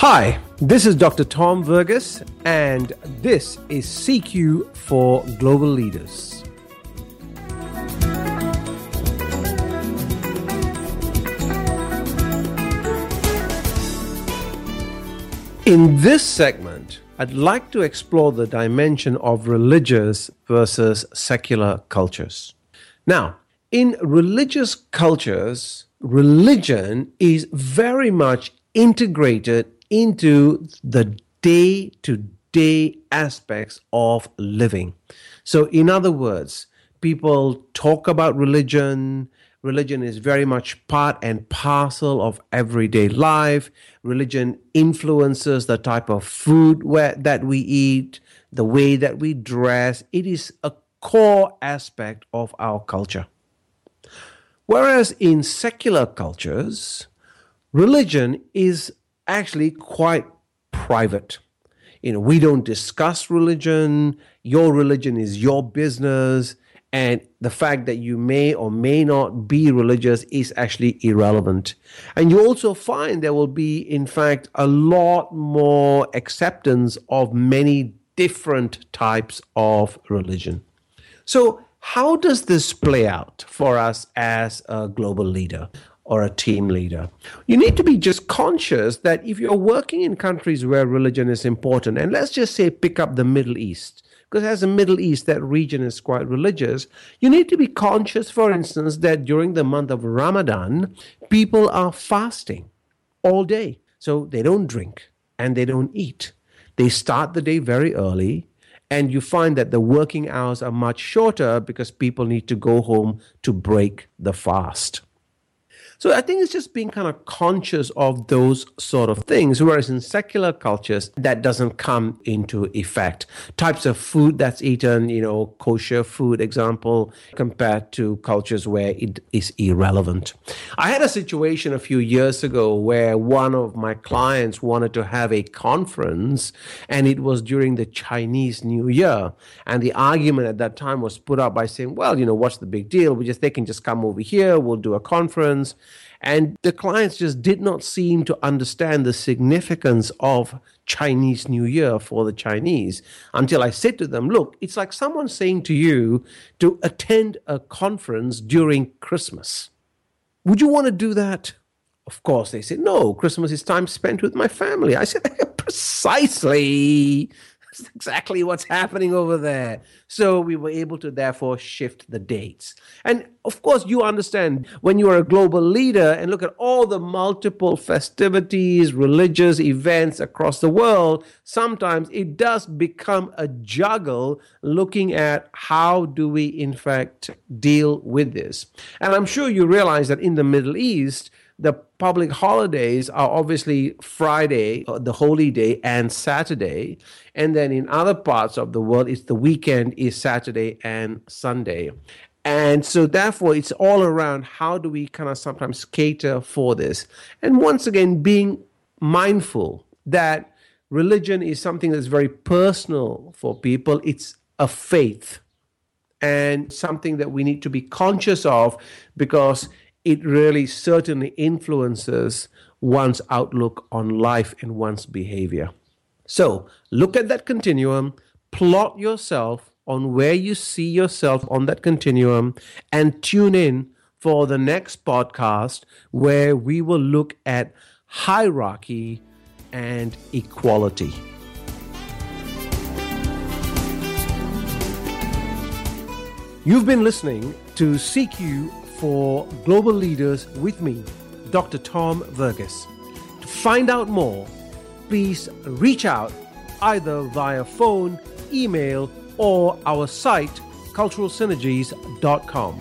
Hi, this is Dr. Tom Verghese, and this is CQ for Global Leaders. In this segment, I'd like to explore the dimension of religious versus secular cultures. Now, in religious cultures, religion is very much integrated into the day to day aspects of living. So, in other words, people talk about religion. Religion is very much part and parcel of everyday life. Religion influences the type of food where, that we eat, the way that we dress. It is a core aspect of our culture. Whereas in secular cultures, religion is actually quite private. You know, we don't discuss religion. Your religion is your business. And the fact that you may or may not be religious is actually irrelevant. And you also find there will be, in fact, a lot more acceptance of many different types of religion. So, how does this play out for us as a global leader? Or a team leader. You need to be just conscious that if you're working in countries where religion is important, and let's just say pick up the Middle East, because as the Middle East, that region is quite religious, you need to be conscious, for instance, that during the month of Ramadan, people are fasting all day. So they don't drink and they don't eat. They start the day very early and you find that the working hours are much shorter because people need to go home to break the fast. So I think it's just being kind of conscious of those sort of things. Whereas in secular cultures, that doesn't come into effect. Types of food that's eaten, you know, kosher food, example, compared to cultures where it is irrelevant. I had a situation a few years ago where one of my clients wanted to have a conference and it was during the Chinese New Year. And the argument at that time was put up by saying, well, you know, what's the big deal? We just, they can just come over here, we'll do a conference. And the clients just did not seem to understand the significance of Chinese New Year for the Chinese until I said to them, look, it's like someone saying to you to attend a conference during Christmas. Would you want to do that? Of course, they said, no, Christmas is time spent with my family. I said, precisely. That's exactly what's happening over there. So we were able to therefore shift the dates. And of course, you understand when you are a global leader and look at all the multiple festivities, religious events across the world, sometimes it does become a juggle looking at how do we, in fact, deal with this. And I'm sure you realize that in the Middle East, the public holidays are obviously Friday, uh, the holy day, and Saturday. And then in other parts of the world, it's the weekend is Saturday and Sunday. And so, therefore, it's all around how do we kind of sometimes cater for this. And once again, being mindful that religion is something that's very personal for people, it's a faith and something that we need to be conscious of because it really certainly influences one's outlook on life and one's behavior. So look at that continuum, plot yourself on where you see yourself on that continuum, and tune in for the next podcast where we will look at hierarchy and equality. You've been listening to CQ for global leaders with me, Dr. Tom Verghese. To find out more, please reach out either via phone, email, or our site, culturalsynergies.com.